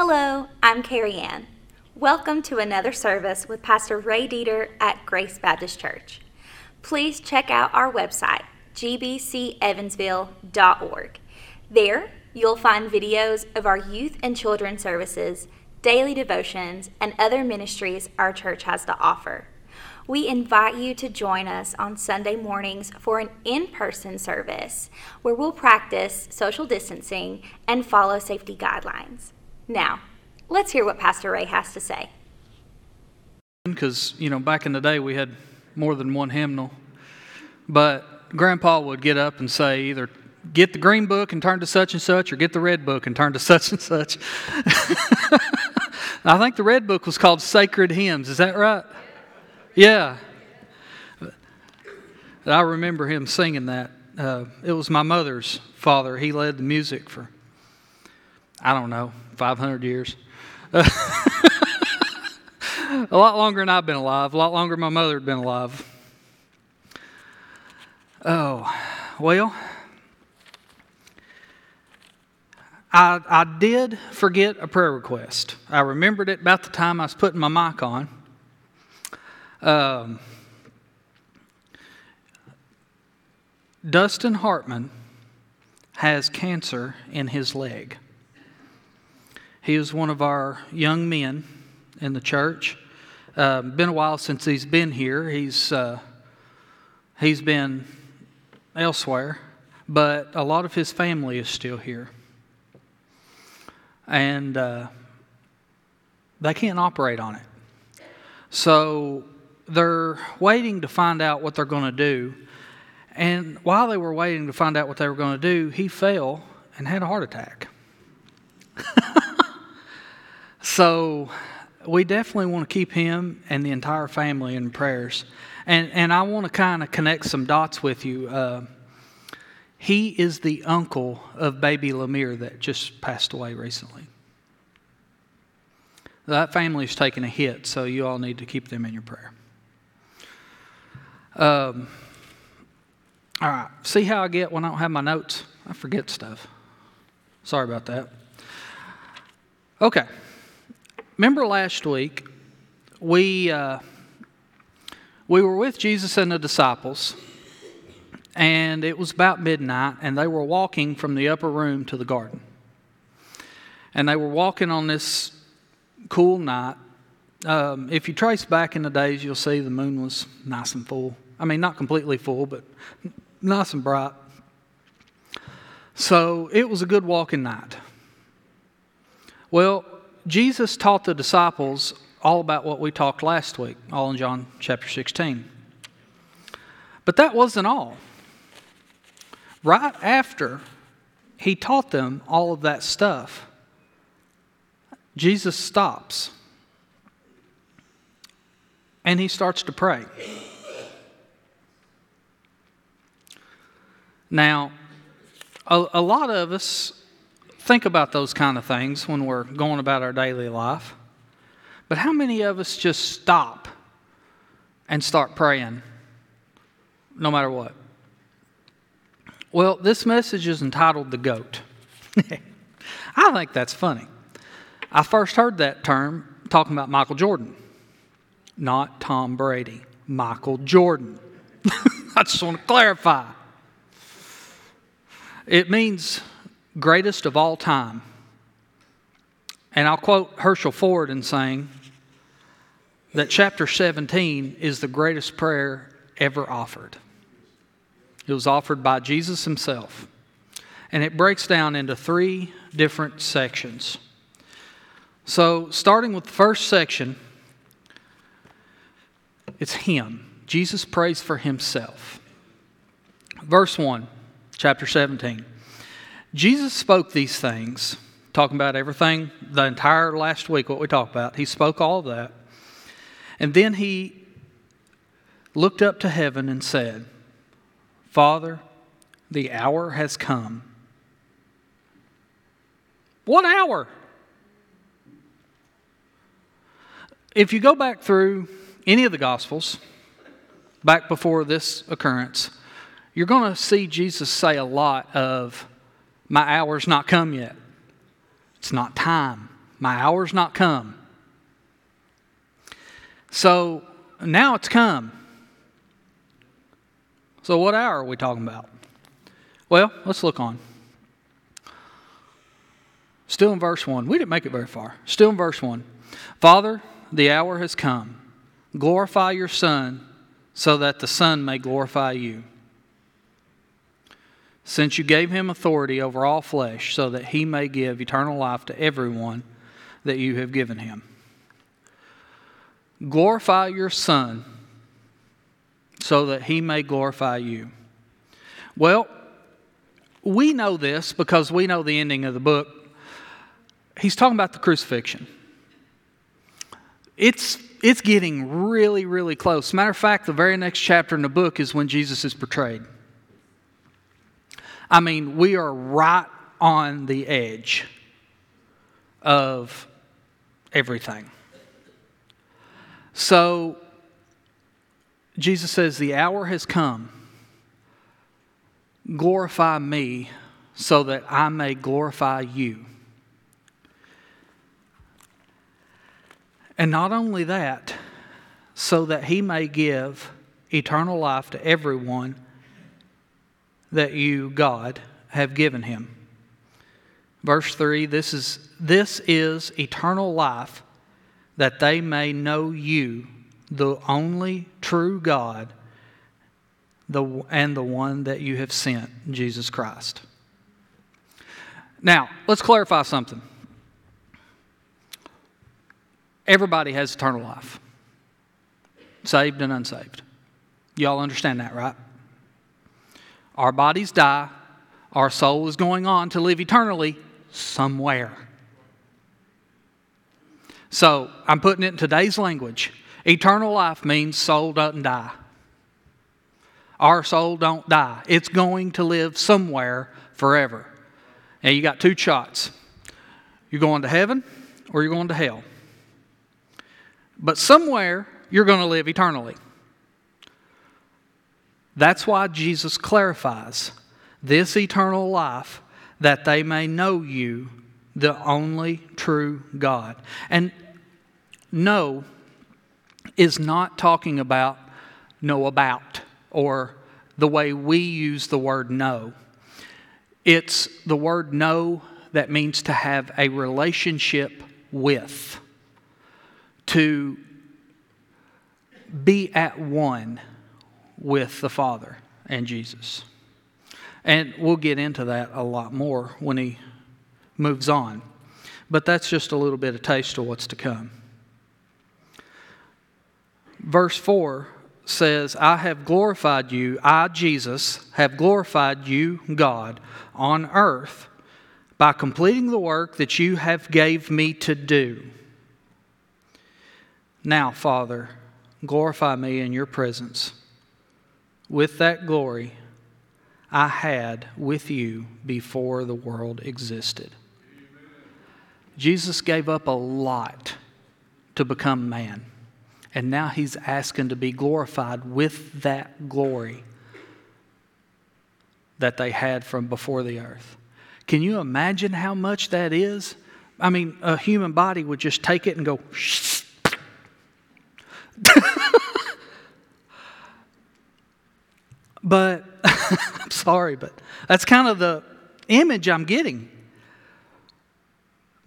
Hello, I'm Carrie Ann. Welcome to another service with Pastor Ray Dieter at Grace Baptist Church. Please check out our website, gbcevansville.org. There, you'll find videos of our youth and children's services, daily devotions, and other ministries our church has to offer. We invite you to join us on Sunday mornings for an in person service where we'll practice social distancing and follow safety guidelines. Now, let's hear what Pastor Ray has to say. Because, you know, back in the day we had more than one hymnal. But Grandpa would get up and say either get the green book and turn to such and such or get the red book and turn to such and such. I think the red book was called Sacred Hymns. Is that right? Yeah. I remember him singing that. Uh, it was my mother's father. He led the music for, I don't know, 500 years. a lot longer than I've been alive, a lot longer than my mother had been alive. Oh, well, I, I did forget a prayer request. I remembered it about the time I was putting my mic on. Um, Dustin Hartman has cancer in his leg. He was one of our young men in the church. Uh, been a while since he's been here. He's uh, he's been elsewhere, but a lot of his family is still here, and uh, they can't operate on it. So they're waiting to find out what they're going to do. And while they were waiting to find out what they were going to do, he fell and had a heart attack. so we definitely want to keep him and the entire family in prayers. And, and I want to kind of connect some dots with you. Uh, he is the uncle of baby Lemire that just passed away recently. That family's taking a hit, so you all need to keep them in your prayer. Um, all right. See how I get when I don't have my notes? I forget stuff. Sorry about that. Okay. Remember last week, we, uh, we were with Jesus and the disciples, and it was about midnight, and they were walking from the upper room to the garden. And they were walking on this cool night. Um, if you trace back in the days, you'll see the moon was nice and full. I mean, not completely full, but nice and bright. So it was a good walking night. Well, Jesus taught the disciples all about what we talked last week, all in John chapter 16. But that wasn't all. Right after he taught them all of that stuff, Jesus stops and he starts to pray. Now, a, a lot of us think about those kind of things when we're going about our daily life. But how many of us just stop and start praying no matter what? Well, this message is entitled The Goat. I think that's funny. I first heard that term talking about Michael Jordan, not Tom Brady, Michael Jordan. I just want to clarify. It means greatest of all time. And I'll quote Herschel Ford in saying that chapter 17 is the greatest prayer ever offered. It was offered by Jesus himself. And it breaks down into three different sections. So, starting with the first section, it's Him. Jesus prays for Himself. Verse 1 chapter 17. Jesus spoke these things, talking about everything, the entire last week, what we talked about. He spoke all of that. And then he looked up to heaven and said, Father, the hour has come. What hour? If you go back through any of the Gospels, back before this occurrence, you're going to see Jesus say a lot of, My hour's not come yet. It's not time. My hour's not come. So now it's come. So, what hour are we talking about? Well, let's look on. Still in verse 1. We didn't make it very far. Still in verse 1. Father, the hour has come. Glorify your Son, so that the Son may glorify you. Since you gave him authority over all flesh, so that he may give eternal life to everyone that you have given him. Glorify your Son, so that he may glorify you. Well, we know this because we know the ending of the book. He's talking about the crucifixion. It's, it's getting really, really close. Matter of fact, the very next chapter in the book is when Jesus is portrayed. I mean, we are right on the edge of everything. So, Jesus says, The hour has come. Glorify me so that I may glorify you. And not only that, so that he may give eternal life to everyone that you, God, have given him. Verse 3 this is, this is eternal life, that they may know you, the only true God, the, and the one that you have sent, Jesus Christ. Now, let's clarify something. Everybody has eternal life, saved and unsaved. Y'all understand that, right? Our bodies die, our soul is going on to live eternally somewhere. So I'm putting it in today's language. Eternal life means soul doesn't die. Our soul don't die. It's going to live somewhere forever. And you got two shots. You're going to heaven or you're going to hell. But somewhere you're going to live eternally. That's why Jesus clarifies this eternal life that they may know you, the only true God. And know is not talking about know about or the way we use the word know. It's the word know that means to have a relationship with to be at one with the Father and Jesus. And we'll get into that a lot more when he moves on. But that's just a little bit of taste of what's to come. Verse 4 says, I have glorified you, I, Jesus, have glorified you, God, on earth by completing the work that you have gave me to do. Now, Father, glorify me in your presence with that glory I had with you before the world existed. Jesus gave up a lot to become man, and now he's asking to be glorified with that glory that they had from before the earth. Can you imagine how much that is? I mean, a human body would just take it and go, but I'm sorry, but that's kind of the image I'm getting.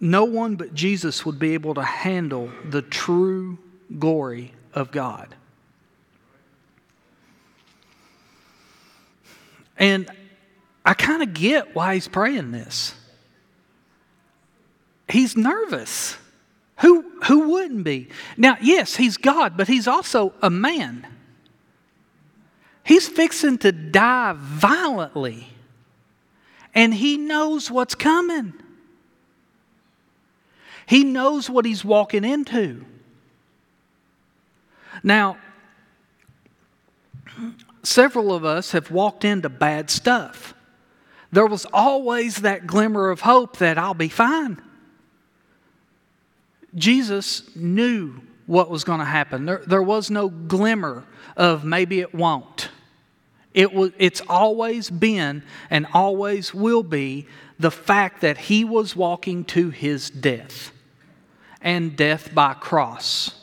No one but Jesus would be able to handle the true glory of God. And I kind of get why he's praying this. He's nervous. Who, who wouldn't be? Now, yes, he's God, but he's also a man. He's fixing to die violently, and he knows what's coming. He knows what he's walking into. Now, several of us have walked into bad stuff. There was always that glimmer of hope that I'll be fine. Jesus knew what was going to happen. There, there was no glimmer of maybe it won't. It was, it's always been and always will be the fact that he was walking to his death. and death by cross.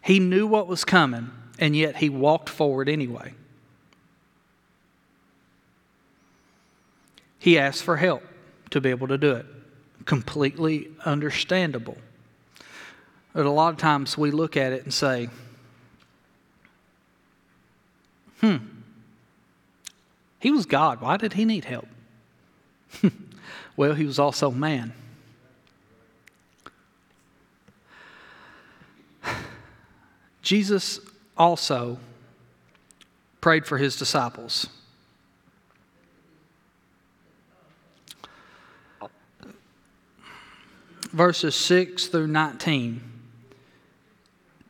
He knew what was coming, and yet he walked forward anyway. He asked for help to be able to do it. Completely understandable. But a lot of times we look at it and say, hmm, he was God. Why did he need help? well, he was also man. Jesus also prayed for his disciples. Verses 6 through 19,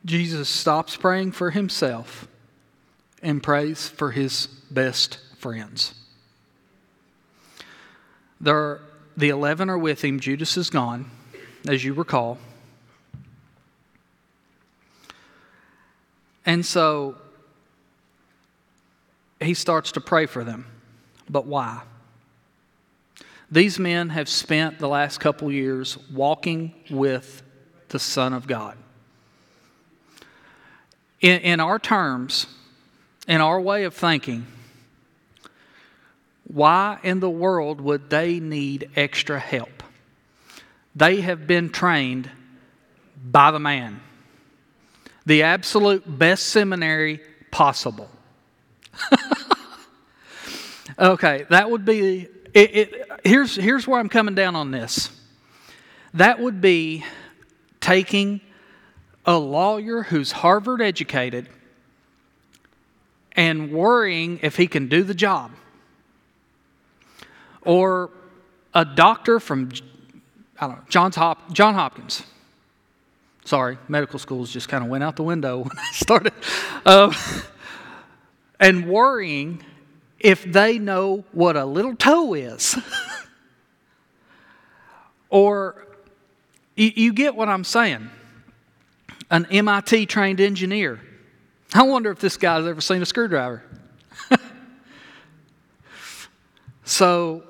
Jesus stops praying for himself and prays for his best friends. There, the 11 are with him. Judas is gone, as you recall. And so he starts to pray for them. But why? These men have spent the last couple years walking with the Son of God. In, in our terms, in our way of thinking, why in the world would they need extra help? They have been trained by the man, the absolute best seminary possible. okay, that would be. It, it, here's, here's where I'm coming down on this. That would be taking a lawyer who's Harvard educated and worrying if he can do the job or a doctor from I don't know, Johns Hop, John Hopkins. Sorry, medical schools just kind of went out the window when I started. Uh, and worrying if they know what a little toe is. or you, you get what I'm saying. An MIT trained engineer. I wonder if this guy's ever seen a screwdriver. so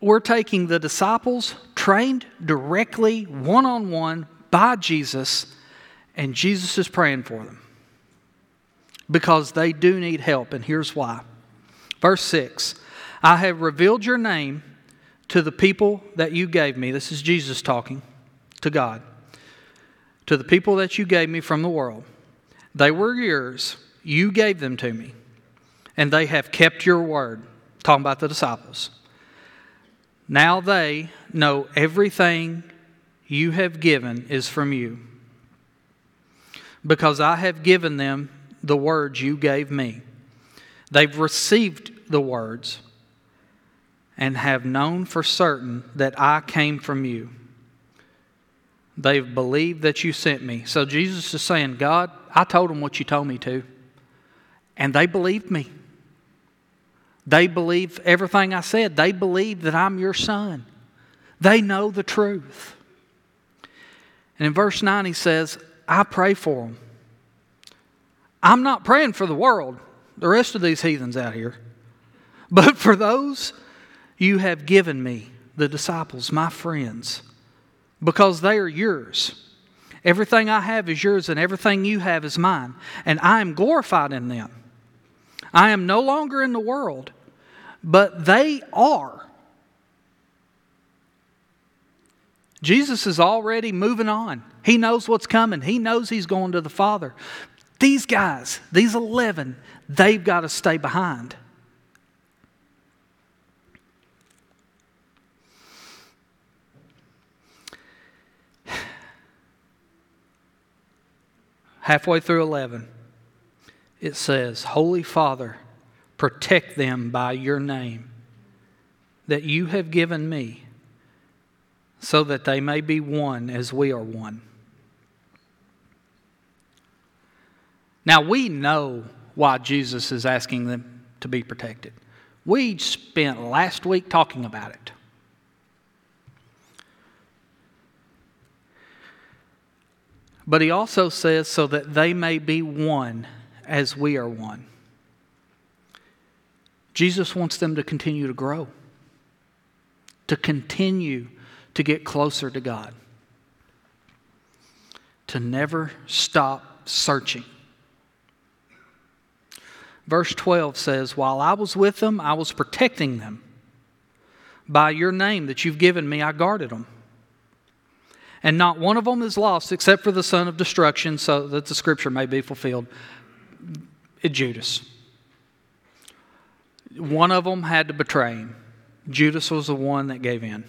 we're taking the disciples trained directly, one on one, by Jesus, and Jesus is praying for them because they do need help, and here's why. Verse 6 I have revealed your name to the people that you gave me. This is Jesus talking to God. To the people that you gave me from the world. They were yours, you gave them to me, and they have kept your word. Talking about the disciples. Now they know everything you have given is from you, because I have given them the words you gave me. They've received the words and have known for certain that I came from you. They've believed that you sent me. So Jesus is saying, God, I told them what you told me to, and they believed me. They believe everything I said. They believe that I'm your son. They know the truth. And in verse 9, he says, I pray for them. I'm not praying for the world, the rest of these heathens out here, but for those you have given me, the disciples, my friends, because they are yours. Everything I have is yours, and everything you have is mine, and I am glorified in them. I am no longer in the world, but they are. Jesus is already moving on. He knows what's coming. He knows he's going to the Father. These guys, these 11, they've got to stay behind. Halfway through 11, it says, Holy Father, protect them by your name that you have given me, so that they may be one as we are one. Now, we know why Jesus is asking them to be protected. We spent last week talking about it. But he also says, so that they may be one as we are one. Jesus wants them to continue to grow, to continue to get closer to God, to never stop searching. Verse 12 says, While I was with them, I was protecting them. By your name that you've given me, I guarded them. And not one of them is lost except for the son of destruction, so that the scripture may be fulfilled. Judas. One of them had to betray him. Judas was the one that gave in.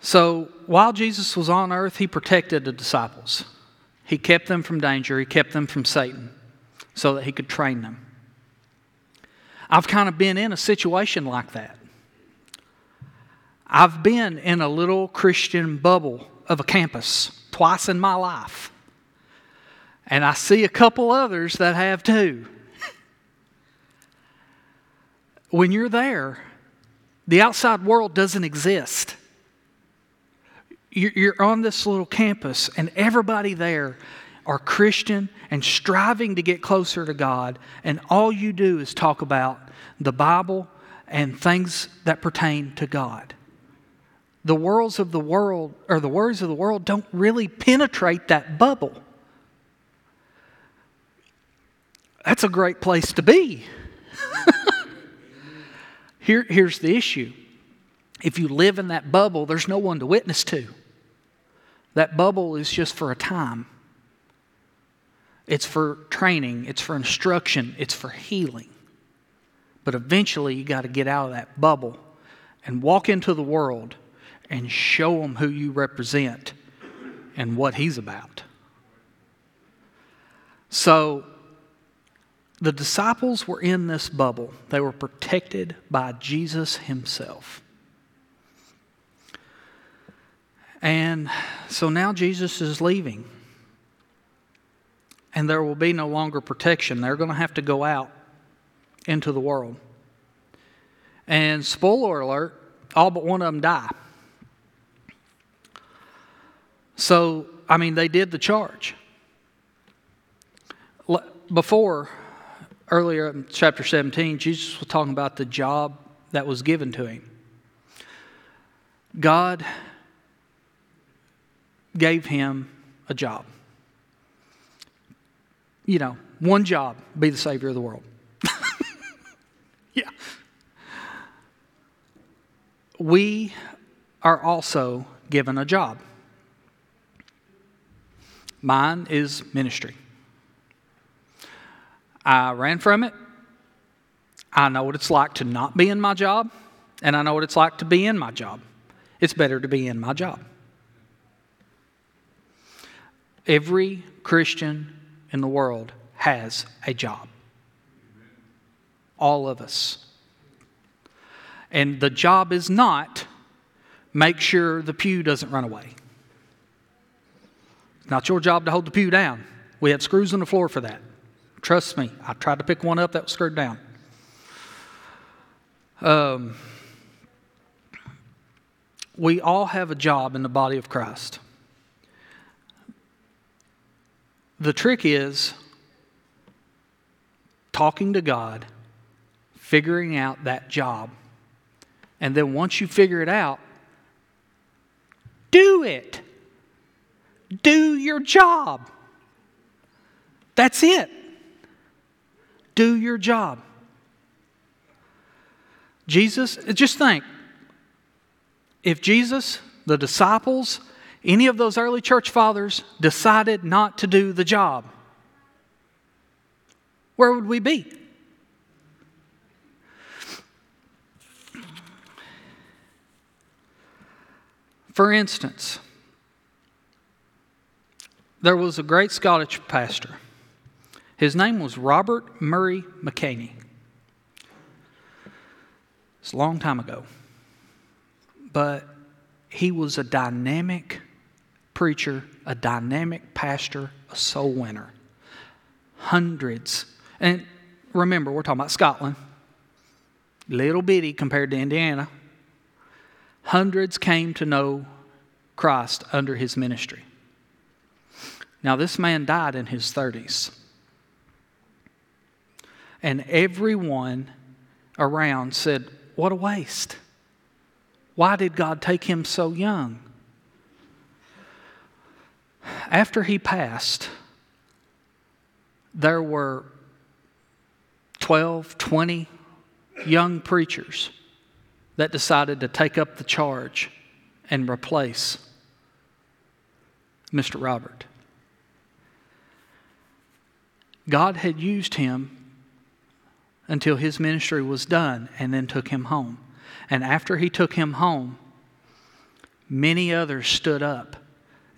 So while Jesus was on earth, he protected the disciples. He kept them from danger, he kept them from Satan so that he could train them. I've kind of been in a situation like that. I've been in a little Christian bubble of a campus twice in my life. And I see a couple others that have too. when you're there, the outside world doesn't exist. You're on this little campus, and everybody there are Christian and striving to get closer to God, and all you do is talk about the Bible and things that pertain to God. The worlds of the world, or the words of the world, don't really penetrate that bubble. That's a great place to be. Here, here's the issue if you live in that bubble, there's no one to witness to. That bubble is just for a time. It's for training, it's for instruction, it's for healing. But eventually, you got to get out of that bubble and walk into the world and show them who you represent and what He's about. So, the disciples were in this bubble, they were protected by Jesus himself. And so now Jesus is leaving. And there will be no longer protection. They're going to have to go out into the world. And spoiler alert, all but one of them die. So, I mean, they did the charge. Before, earlier in chapter 17, Jesus was talking about the job that was given to him. God gave him a job. You know, one job be the Savior of the world. yeah. We are also given a job. Mine is ministry. I ran from it. I know what it's like to not be in my job, and I know what it's like to be in my job. It's better to be in my job. Every Christian in the world has a job. All of us. And the job is not make sure the pew doesn't run away. It's not your job to hold the pew down. We have screws on the floor for that. Trust me, I tried to pick one up that was screwed down. Um, we all have a job in the body of Christ. The trick is talking to God, figuring out that job, and then once you figure it out, do it. Do your job. That's it do your job. Jesus, just think if Jesus, the disciples, any of those early church fathers decided not to do the job, where would we be? For instance, there was a great Scottish pastor his name was Robert Murray McCheyne. It's a long time ago. But he was a dynamic preacher, a dynamic pastor, a soul winner. Hundreds. And remember, we're talking about Scotland. Little bitty compared to Indiana. Hundreds came to know Christ under his ministry. Now, this man died in his 30s and everyone around said, What a waste. Why did God take him so young? After he passed, there were 12, 20 young preachers that decided to take up the charge and replace Mr. Robert. God had used him until his ministry was done and then took him home. And after he took him home, many others stood up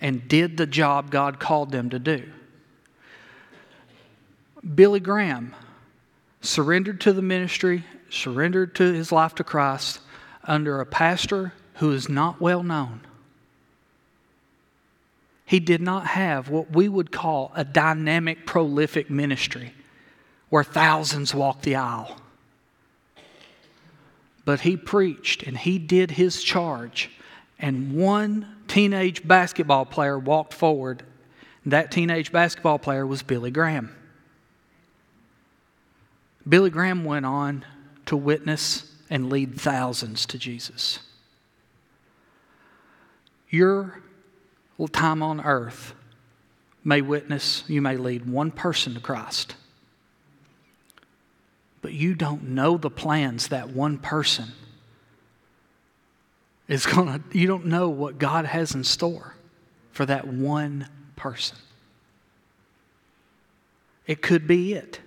and did the job God called them to do. Billy Graham surrendered to the ministry, surrendered to his life to Christ under a pastor who is not well known. He did not have what we would call a dynamic, prolific ministry where thousands walked the aisle. But he preached and he did his charge, and one teenage basketball player walked forward. That teenage basketball player was Billy Graham. Billy Graham went on to witness and lead thousands to Jesus. Your time on earth may witness, you may lead one person to Christ. But you don't know the plans that one person is going to, you don't know what God has in store for that one person. It could be it.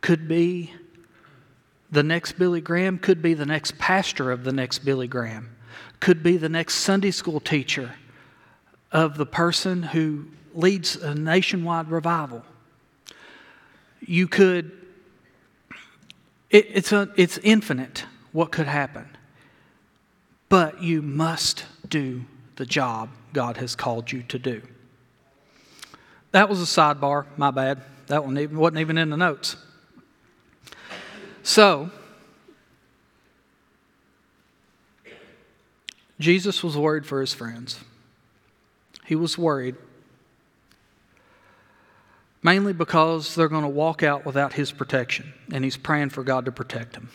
Could be the next Billy Graham, could be the next pastor of the next Billy Graham, could be the next Sunday school teacher of the person who leads a nationwide revival. You could, it, it's, a, it's infinite what could happen, but you must do the job God has called you to do. That was a sidebar, my bad. That one wasn't even in the notes. So, Jesus was worried for his friends. He was worried mainly because they're going to walk out without his protection, and he's praying for God to protect them.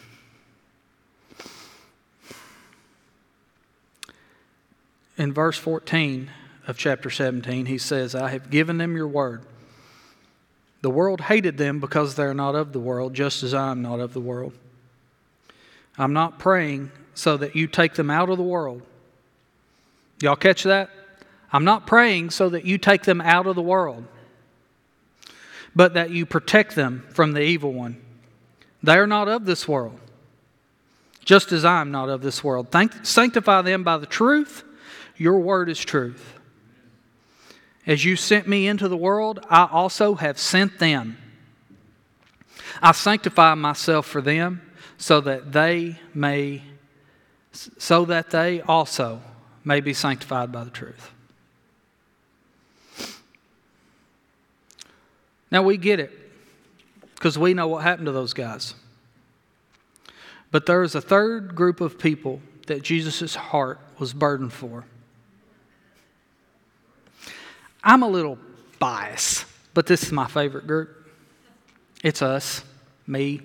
In verse 14 of chapter 17, he says, I have given them your word the world hated them because they're not of the world, just as I am not of the world. I'm not praying so that you take them out of the world. Y'all catch that? I'm not praying so that you take them out of the world, but that you protect them from the evil one. They are not of this world, just as I am not of this world. Thank, sanctify them by the truth. Your word is truth. As you sent me into the world, I also have sent them. I sanctify myself for them so that they may so that they also may be sanctified by the truth. Now we get it because we know what happened to those guys. But there is a third group of people that Jesus' heart was burdened for. I'm a little biased, but this is my favorite group. It's us, me.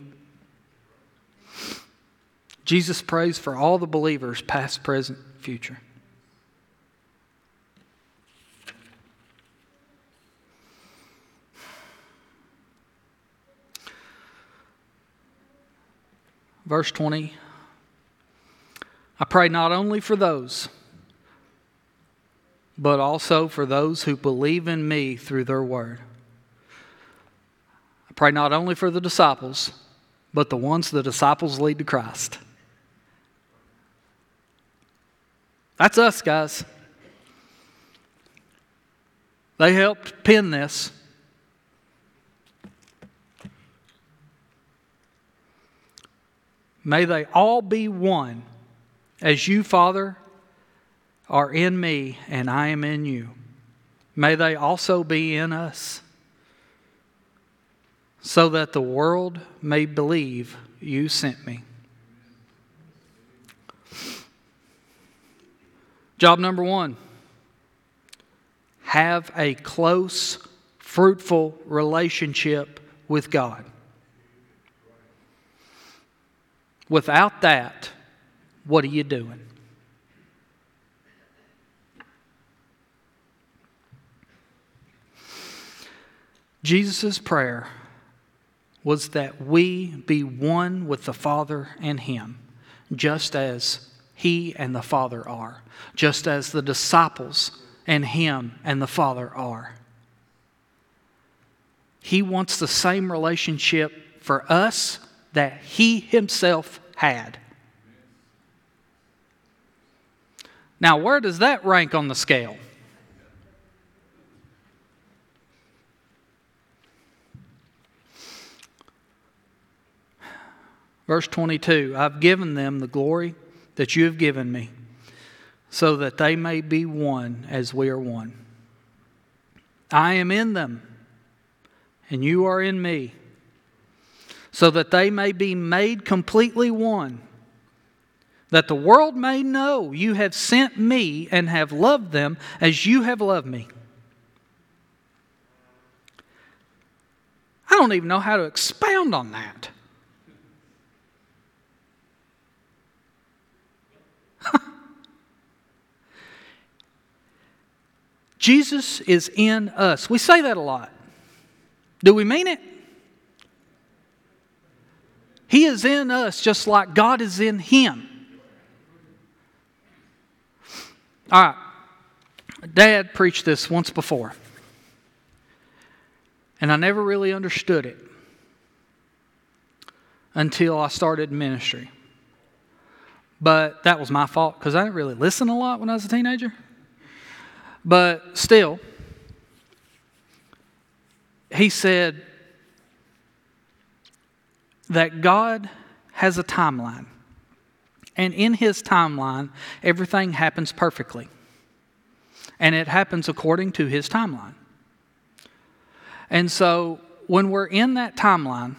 Jesus prays for all the believers, past, present, future. Verse 20 I pray not only for those but also for those who believe in me through their word. I pray not only for the disciples, but the ones the disciples lead to Christ. That's us, guys. They helped pen this. May they all be one as you, Father, are in me and I am in you, may they also be in us, so that the world may believe you sent me. Job number one have a close, fruitful relationship with God. Without that, what are you doing? Jesus' prayer was that we be one with the Father and Him, just as He and the Father are, just as the disciples and Him and the Father are. He wants the same relationship for us that He Himself had. Now, where does that rank on the scale? Verse 22 I've given them the glory that you have given me, so that they may be one as we are one. I am in them, and you are in me, so that they may be made completely one, that the world may know you have sent me and have loved them as you have loved me. I don't even know how to expound on that. Jesus is in us. We say that a lot. Do we mean it? He is in us just like God is in him. All right. Dad preached this once before. And I never really understood it until I started ministry. But that was my fault because I didn't really listen a lot when I was a teenager. But still, he said that God has a timeline. And in his timeline, everything happens perfectly. And it happens according to his timeline. And so when we're in that timeline,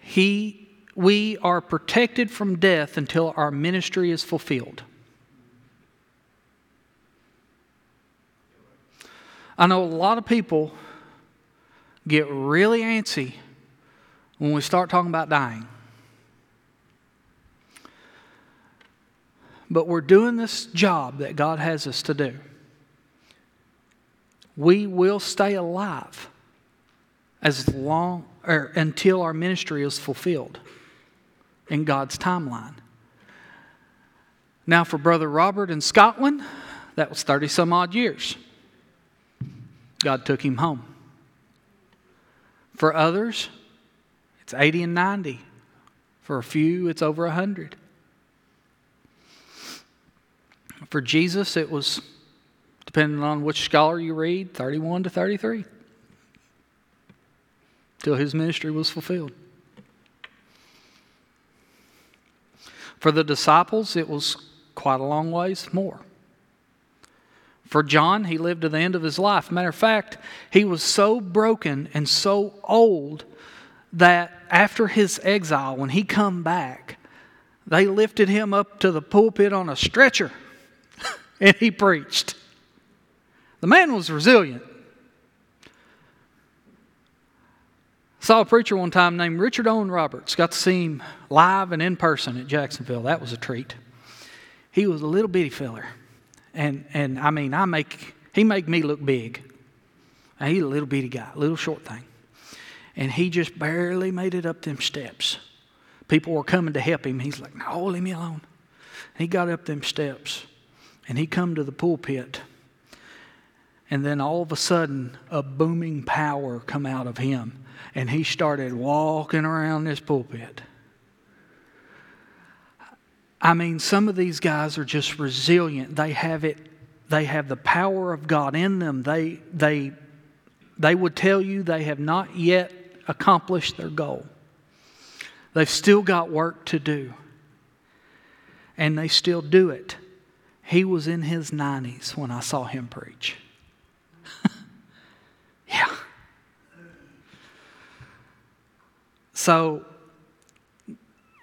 he, we are protected from death until our ministry is fulfilled. I know a lot of people get really antsy when we start talking about dying. But we're doing this job that God has us to do. We will stay alive as long or until our ministry is fulfilled in God's timeline. Now, for Brother Robert in Scotland, that was 30 some odd years. God took him home. For others, it's 80 and 90. For a few, it's over 100. For Jesus, it was, depending on which scholar you read, 31 to 33, till his ministry was fulfilled. For the disciples, it was quite a long ways more. For John, he lived to the end of his life. Matter of fact, he was so broken and so old that after his exile, when he come back, they lifted him up to the pulpit on a stretcher and he preached. The man was resilient. Saw a preacher one time named Richard Owen Roberts. Got to see him live and in person at Jacksonville. That was a treat. He was a little bitty feller. And, and I mean, I make, he make me look big. Now, he's a little bitty guy, little short thing. And he just barely made it up them steps. People were coming to help him. He's like, no, leave me alone. And he got up them steps and he come to the pulpit. And then all of a sudden, a booming power come out of him. And he started walking around this pulpit. I mean, some of these guys are just resilient. They have it, they have the power of God in them. They, they, they would tell you they have not yet accomplished their goal. They've still got work to do. And they still do it. He was in his 90s when I saw him preach. yeah. So,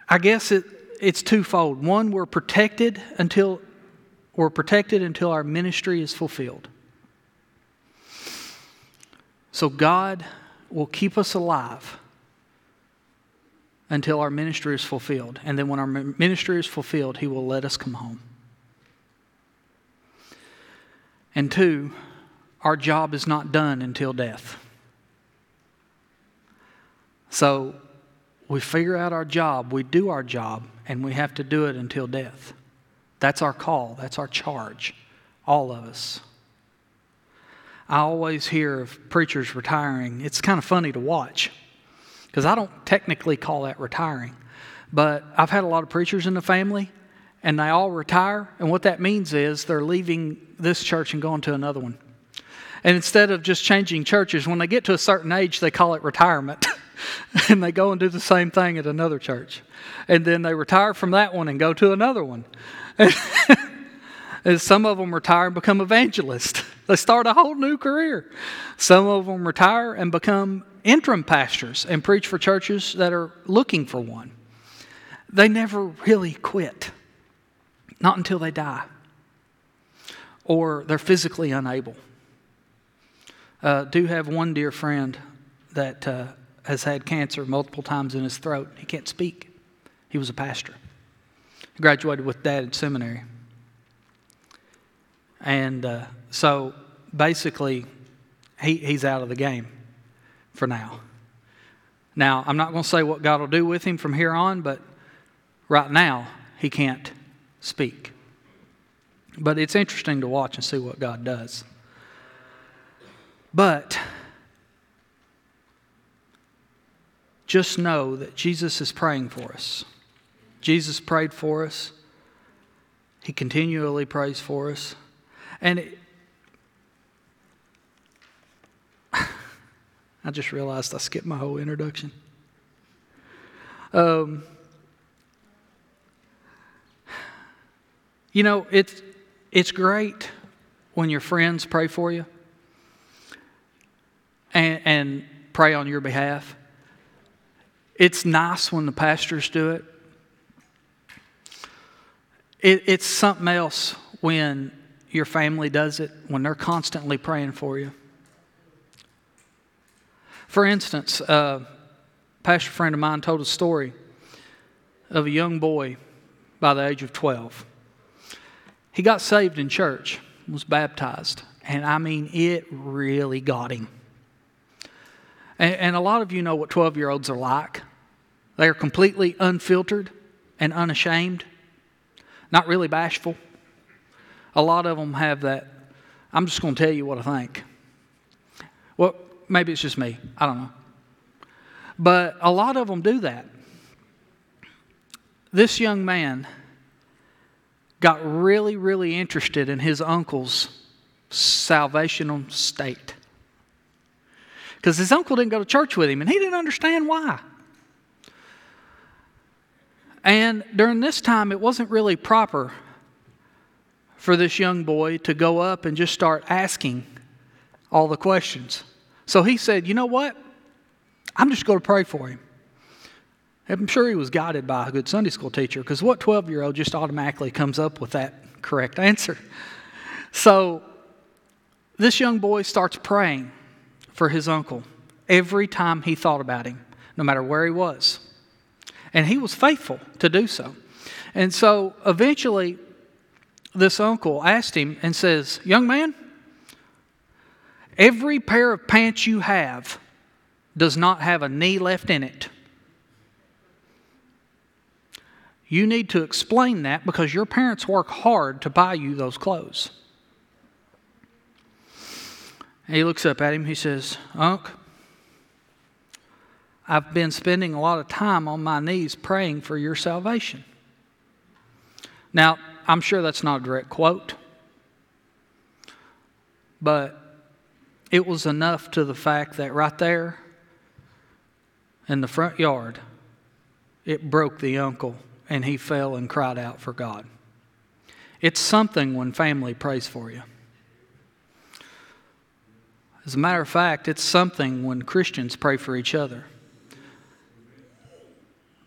I guess it, it's twofold. One, we're protected until we're protected until our ministry is fulfilled. So God will keep us alive until our ministry is fulfilled. And then when our ministry is fulfilled, He will let us come home. And two, our job is not done until death. So we figure out our job, we do our job, and we have to do it until death. That's our call, that's our charge, all of us. I always hear of preachers retiring. It's kind of funny to watch because I don't technically call that retiring. But I've had a lot of preachers in the family, and they all retire. And what that means is they're leaving this church and going to another one. And instead of just changing churches, when they get to a certain age, they call it retirement. and they go and do the same thing at another church. And then they retire from that one and go to another one. and some of them retire and become evangelists. They start a whole new career. Some of them retire and become interim pastors and preach for churches that are looking for one. They never really quit, not until they die or they're physically unable. Uh, do have one dear friend that uh, has had cancer multiple times in his throat. He can't speak. He was a pastor. He graduated with dad at seminary. And uh, so basically, he, he's out of the game for now. Now, I'm not going to say what God will do with him from here on, but right now, he can't speak. But it's interesting to watch and see what God does. But just know that Jesus is praying for us. Jesus prayed for us. He continually prays for us. And it, I just realized I skipped my whole introduction. Um, you know, it's, it's great when your friends pray for you and, and pray on your behalf. It's nice when the pastors do it. it. It's something else when your family does it, when they're constantly praying for you. For instance, uh, a pastor friend of mine told a story of a young boy by the age of 12. He got saved in church, was baptized, and I mean, it really got him. And, and a lot of you know what 12 year olds are like. They are completely unfiltered and unashamed, not really bashful. A lot of them have that, I'm just going to tell you what I think. Well, maybe it's just me. I don't know. But a lot of them do that. This young man got really, really interested in his uncle's salvational state. Because his uncle didn't go to church with him, and he didn't understand why. And during this time, it wasn't really proper for this young boy to go up and just start asking all the questions. So he said, You know what? I'm just going to pray for him. I'm sure he was guided by a good Sunday school teacher because what 12 year old just automatically comes up with that correct answer? So this young boy starts praying for his uncle every time he thought about him, no matter where he was. And he was faithful to do so. And so eventually, this uncle asked him and says, Young man, Every pair of pants you have does not have a knee left in it. You need to explain that because your parents work hard to buy you those clothes. And he looks up at him. He says, Unc, I've been spending a lot of time on my knees praying for your salvation. Now, I'm sure that's not a direct quote, but it was enough to the fact that right there in the front yard, it broke the uncle and he fell and cried out for God. It's something when family prays for you. As a matter of fact, it's something when Christians pray for each other.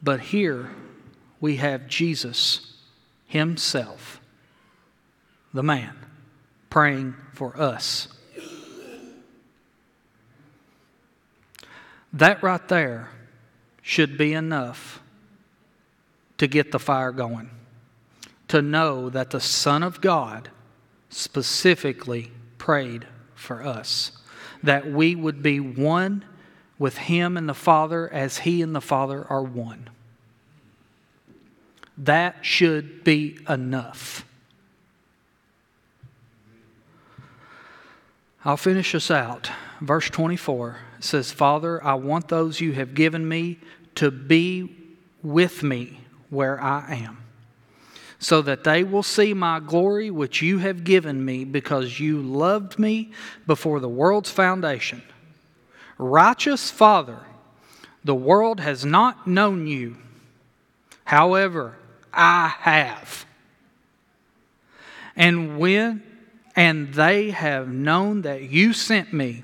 But here we have Jesus Himself, the man, praying for us. That right there should be enough to get the fire going. To know that the Son of God specifically prayed for us, that we would be one with Him and the Father as He and the Father are one. That should be enough. I'll finish us out. Verse 24 says, Father, I want those you have given me to be with me where I am, so that they will see my glory which you have given me because you loved me before the world's foundation. Righteous Father, the world has not known you. However, I have. And when and they have known that you sent me.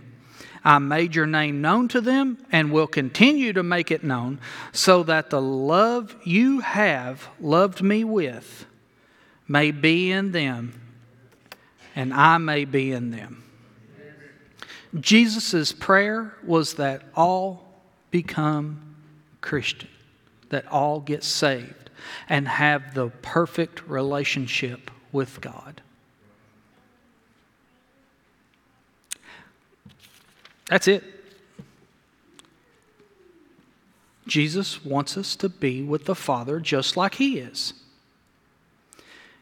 I made your name known to them and will continue to make it known, so that the love you have loved me with may be in them and I may be in them. Jesus' prayer was that all become Christian, that all get saved and have the perfect relationship with God. That's it. Jesus wants us to be with the Father just like He is.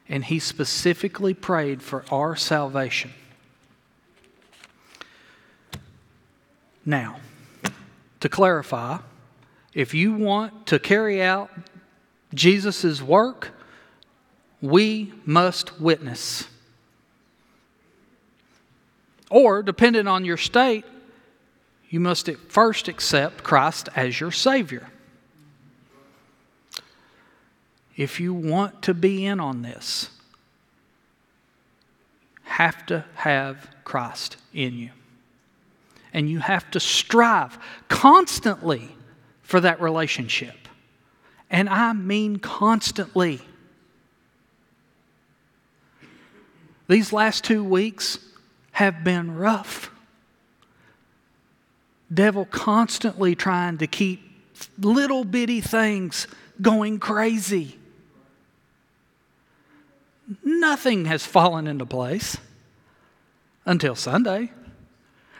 And He specifically prayed for our salvation. Now, to clarify, if you want to carry out Jesus' work, we must witness. Or, depending on your state, you must at first accept Christ as your Savior. If you want to be in on this, have to have Christ in you. And you have to strive constantly for that relationship. And I mean constantly. These last two weeks have been rough devil constantly trying to keep little bitty things going crazy. Nothing has fallen into place until Sunday.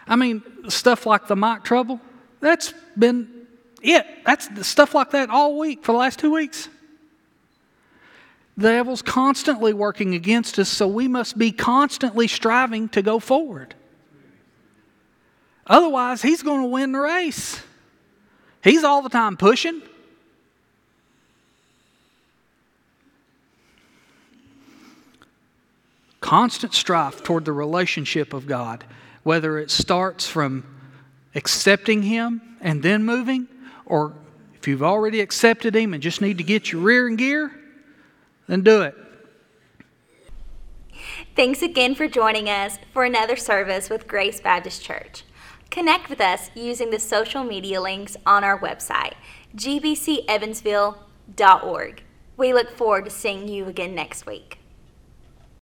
I mean, stuff like the mic trouble, that's been it. That's stuff like that all week for the last two weeks. The devil's constantly working against us, so we must be constantly striving to go forward. Otherwise, he's going to win the race. He's all the time pushing. Constant strife toward the relationship of God, whether it starts from accepting Him and then moving, or if you've already accepted Him and just need to get your rear in gear, then do it. Thanks again for joining us for another service with Grace Baptist Church. Connect with us using the social media links on our website, gbcevansville.org. We look forward to seeing you again next week.